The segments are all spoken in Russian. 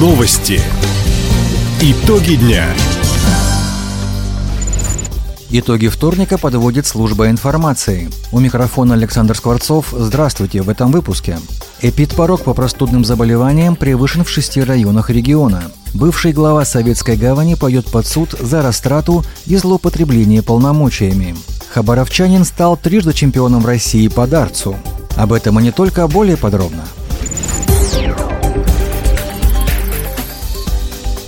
Новости. Итоги дня. Итоги вторника подводит служба информации. У микрофона Александр Скворцов. Здравствуйте в этом выпуске. Эпидпорог по простудным заболеваниям превышен в шести районах региона. Бывший глава Советской гавани поет под суд за растрату и злоупотребление полномочиями. Хабаровчанин стал трижды чемпионом России по дарцу. Об этом и не только, более подробно –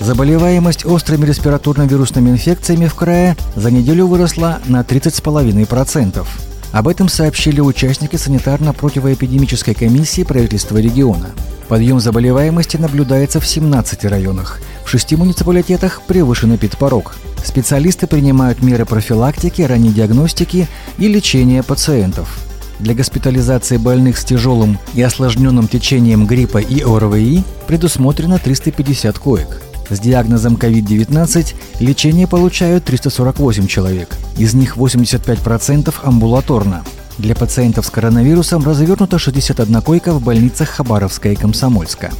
Заболеваемость острыми респираторно-вирусными инфекциями в крае за неделю выросла на 30,5%. Об этом сообщили участники санитарно-противоэпидемической комиссии правительства региона. Подъем заболеваемости наблюдается в 17 районах. В шести муниципалитетах превышен эпидпорог. Специалисты принимают меры профилактики, ранней диагностики и лечения пациентов. Для госпитализации больных с тяжелым и осложненным течением гриппа и ОРВИ предусмотрено 350 коек. С диагнозом COVID-19 лечение получают 348 человек. Из них 85% амбулаторно. Для пациентов с коронавирусом развернуто 61 койка в больницах Хабаровска и Комсомольска.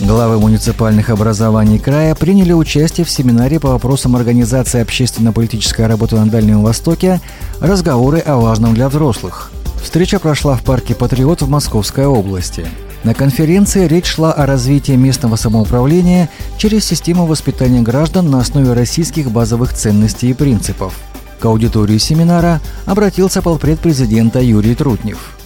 Главы муниципальных образований края приняли участие в семинаре по вопросам организации общественно-политической работы на Дальнем Востоке «Разговоры о важном для взрослых». Встреча прошла в парке «Патриот» в Московской области. На конференции речь шла о развитии местного самоуправления через систему воспитания граждан на основе российских базовых ценностей и принципов. К аудитории семинара обратился полпред президента Юрий Трутнев.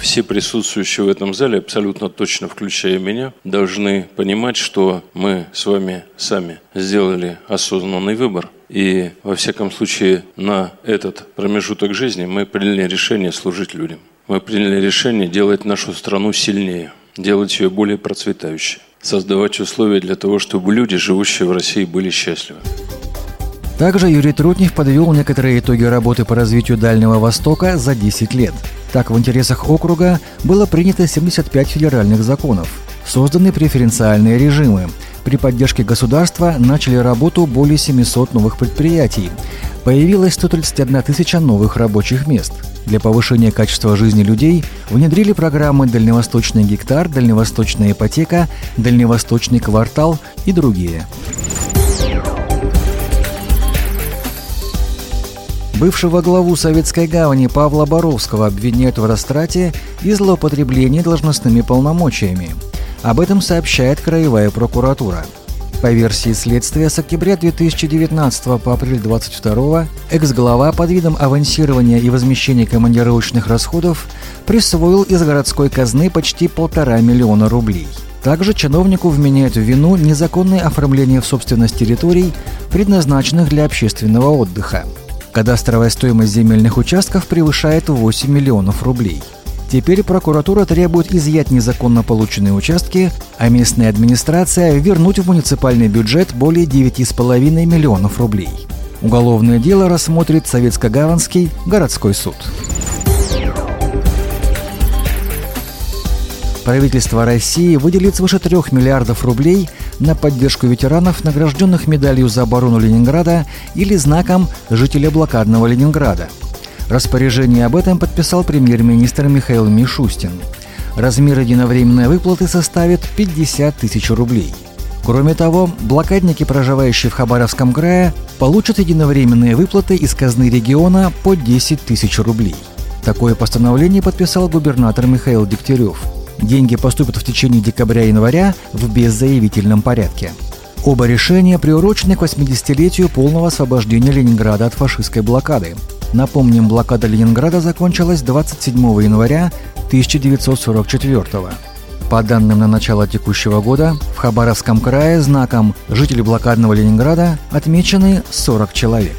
Все присутствующие в этом зале, абсолютно точно включая меня, должны понимать, что мы с вами сами сделали осознанный выбор. И, во всяком случае, на этот промежуток жизни мы приняли решение служить людям мы приняли решение делать нашу страну сильнее, делать ее более процветающей, создавать условия для того, чтобы люди, живущие в России, были счастливы. Также Юрий Трутнев подвел некоторые итоги работы по развитию Дальнего Востока за 10 лет. Так, в интересах округа было принято 75 федеральных законов, созданы преференциальные режимы, при поддержке государства начали работу более 700 новых предприятий. Появилось 131 тысяча новых рабочих мест. Для повышения качества жизни людей внедрили программы «Дальневосточный гектар», «Дальневосточная ипотека», «Дальневосточный квартал» и другие. Бывшего главу Советской гавани Павла Боровского обвиняют в растрате и злоупотреблении должностными полномочиями. Об этом сообщает Краевая прокуратура. По версии следствия, с октября 2019 по апрель 2022 экс-глава под видом авансирования и возмещения командировочных расходов присвоил из городской казны почти полтора миллиона рублей. Также чиновнику вменяют в вину незаконное оформление в собственность территорий, предназначенных для общественного отдыха. Кадастровая стоимость земельных участков превышает 8 миллионов рублей – Теперь прокуратура требует изъять незаконно полученные участки, а местная администрация вернуть в муниципальный бюджет более 9,5 миллионов рублей. Уголовное дело рассмотрит Советско-Гаванский городской суд. Правительство России выделит свыше 3 миллиардов рублей на поддержку ветеранов, награжденных медалью за оборону Ленинграда или знаком жителя блокадного Ленинграда – Распоряжение об этом подписал премьер-министр Михаил Мишустин. Размер единовременной выплаты составит 50 тысяч рублей. Кроме того, блокадники, проживающие в Хабаровском крае, получат единовременные выплаты из казны региона по 10 тысяч рублей. Такое постановление подписал губернатор Михаил Дегтярев. Деньги поступят в течение декабря-января в беззаявительном порядке. Оба решения приурочены к 80-летию полного освобождения Ленинграда от фашистской блокады. Напомним, блокада Ленинграда закончилась 27 января 1944 года. По данным на начало текущего года, в Хабаровском крае знаком «Жители блокадного Ленинграда» отмечены 40 человек.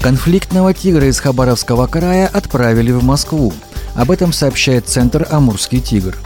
Конфликтного тигра из Хабаровского края отправили в Москву. Об этом сообщает Центр «Амурский тигр».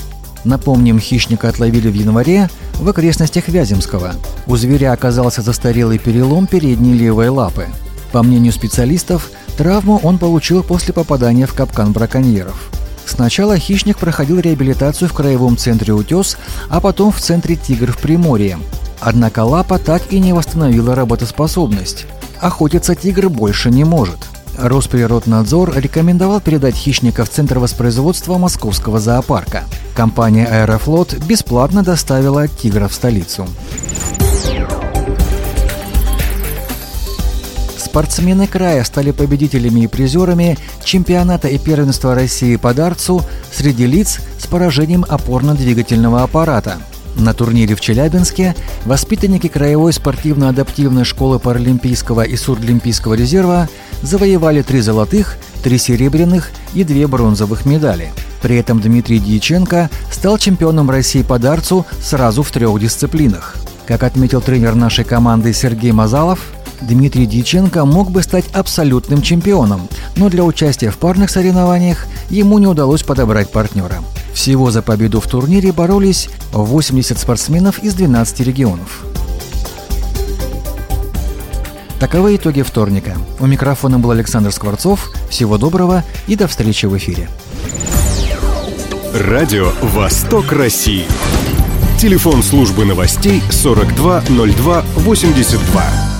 Напомним, хищника отловили в январе в окрестностях Вяземского. У зверя оказался застарелый перелом передней левой лапы. По мнению специалистов, травму он получил после попадания в капкан браконьеров. Сначала хищник проходил реабилитацию в краевом центре «Утес», а потом в центре «Тигр» в Приморье. Однако лапа так и не восстановила работоспособность. Охотиться тигр больше не может. Росприроднадзор рекомендовал передать хищников в Центр воспроизводства Московского зоопарка. Компания «Аэрофлот» бесплатно доставила тигра в столицу. Спортсмены края стали победителями и призерами чемпионата и первенства России по дарцу среди лиц с поражением опорно-двигательного аппарата. На турнире в Челябинске воспитанники Краевой спортивно-адаптивной школы Паралимпийского и Сурдлимпийского резерва завоевали три золотых, три серебряных и две бронзовых медали. При этом Дмитрий Дьяченко стал чемпионом России по дарцу сразу в трех дисциплинах. Как отметил тренер нашей команды Сергей Мазалов, Дмитрий Дьяченко мог бы стать абсолютным чемпионом, но для участия в парных соревнованиях ему не удалось подобрать партнера. Всего за победу в турнире боролись 80 спортсменов из 12 регионов. Таковы итоги вторника. У микрофона был Александр Скворцов. Всего доброго и до встречи в эфире. Радио «Восток России». Телефон службы новостей 420282.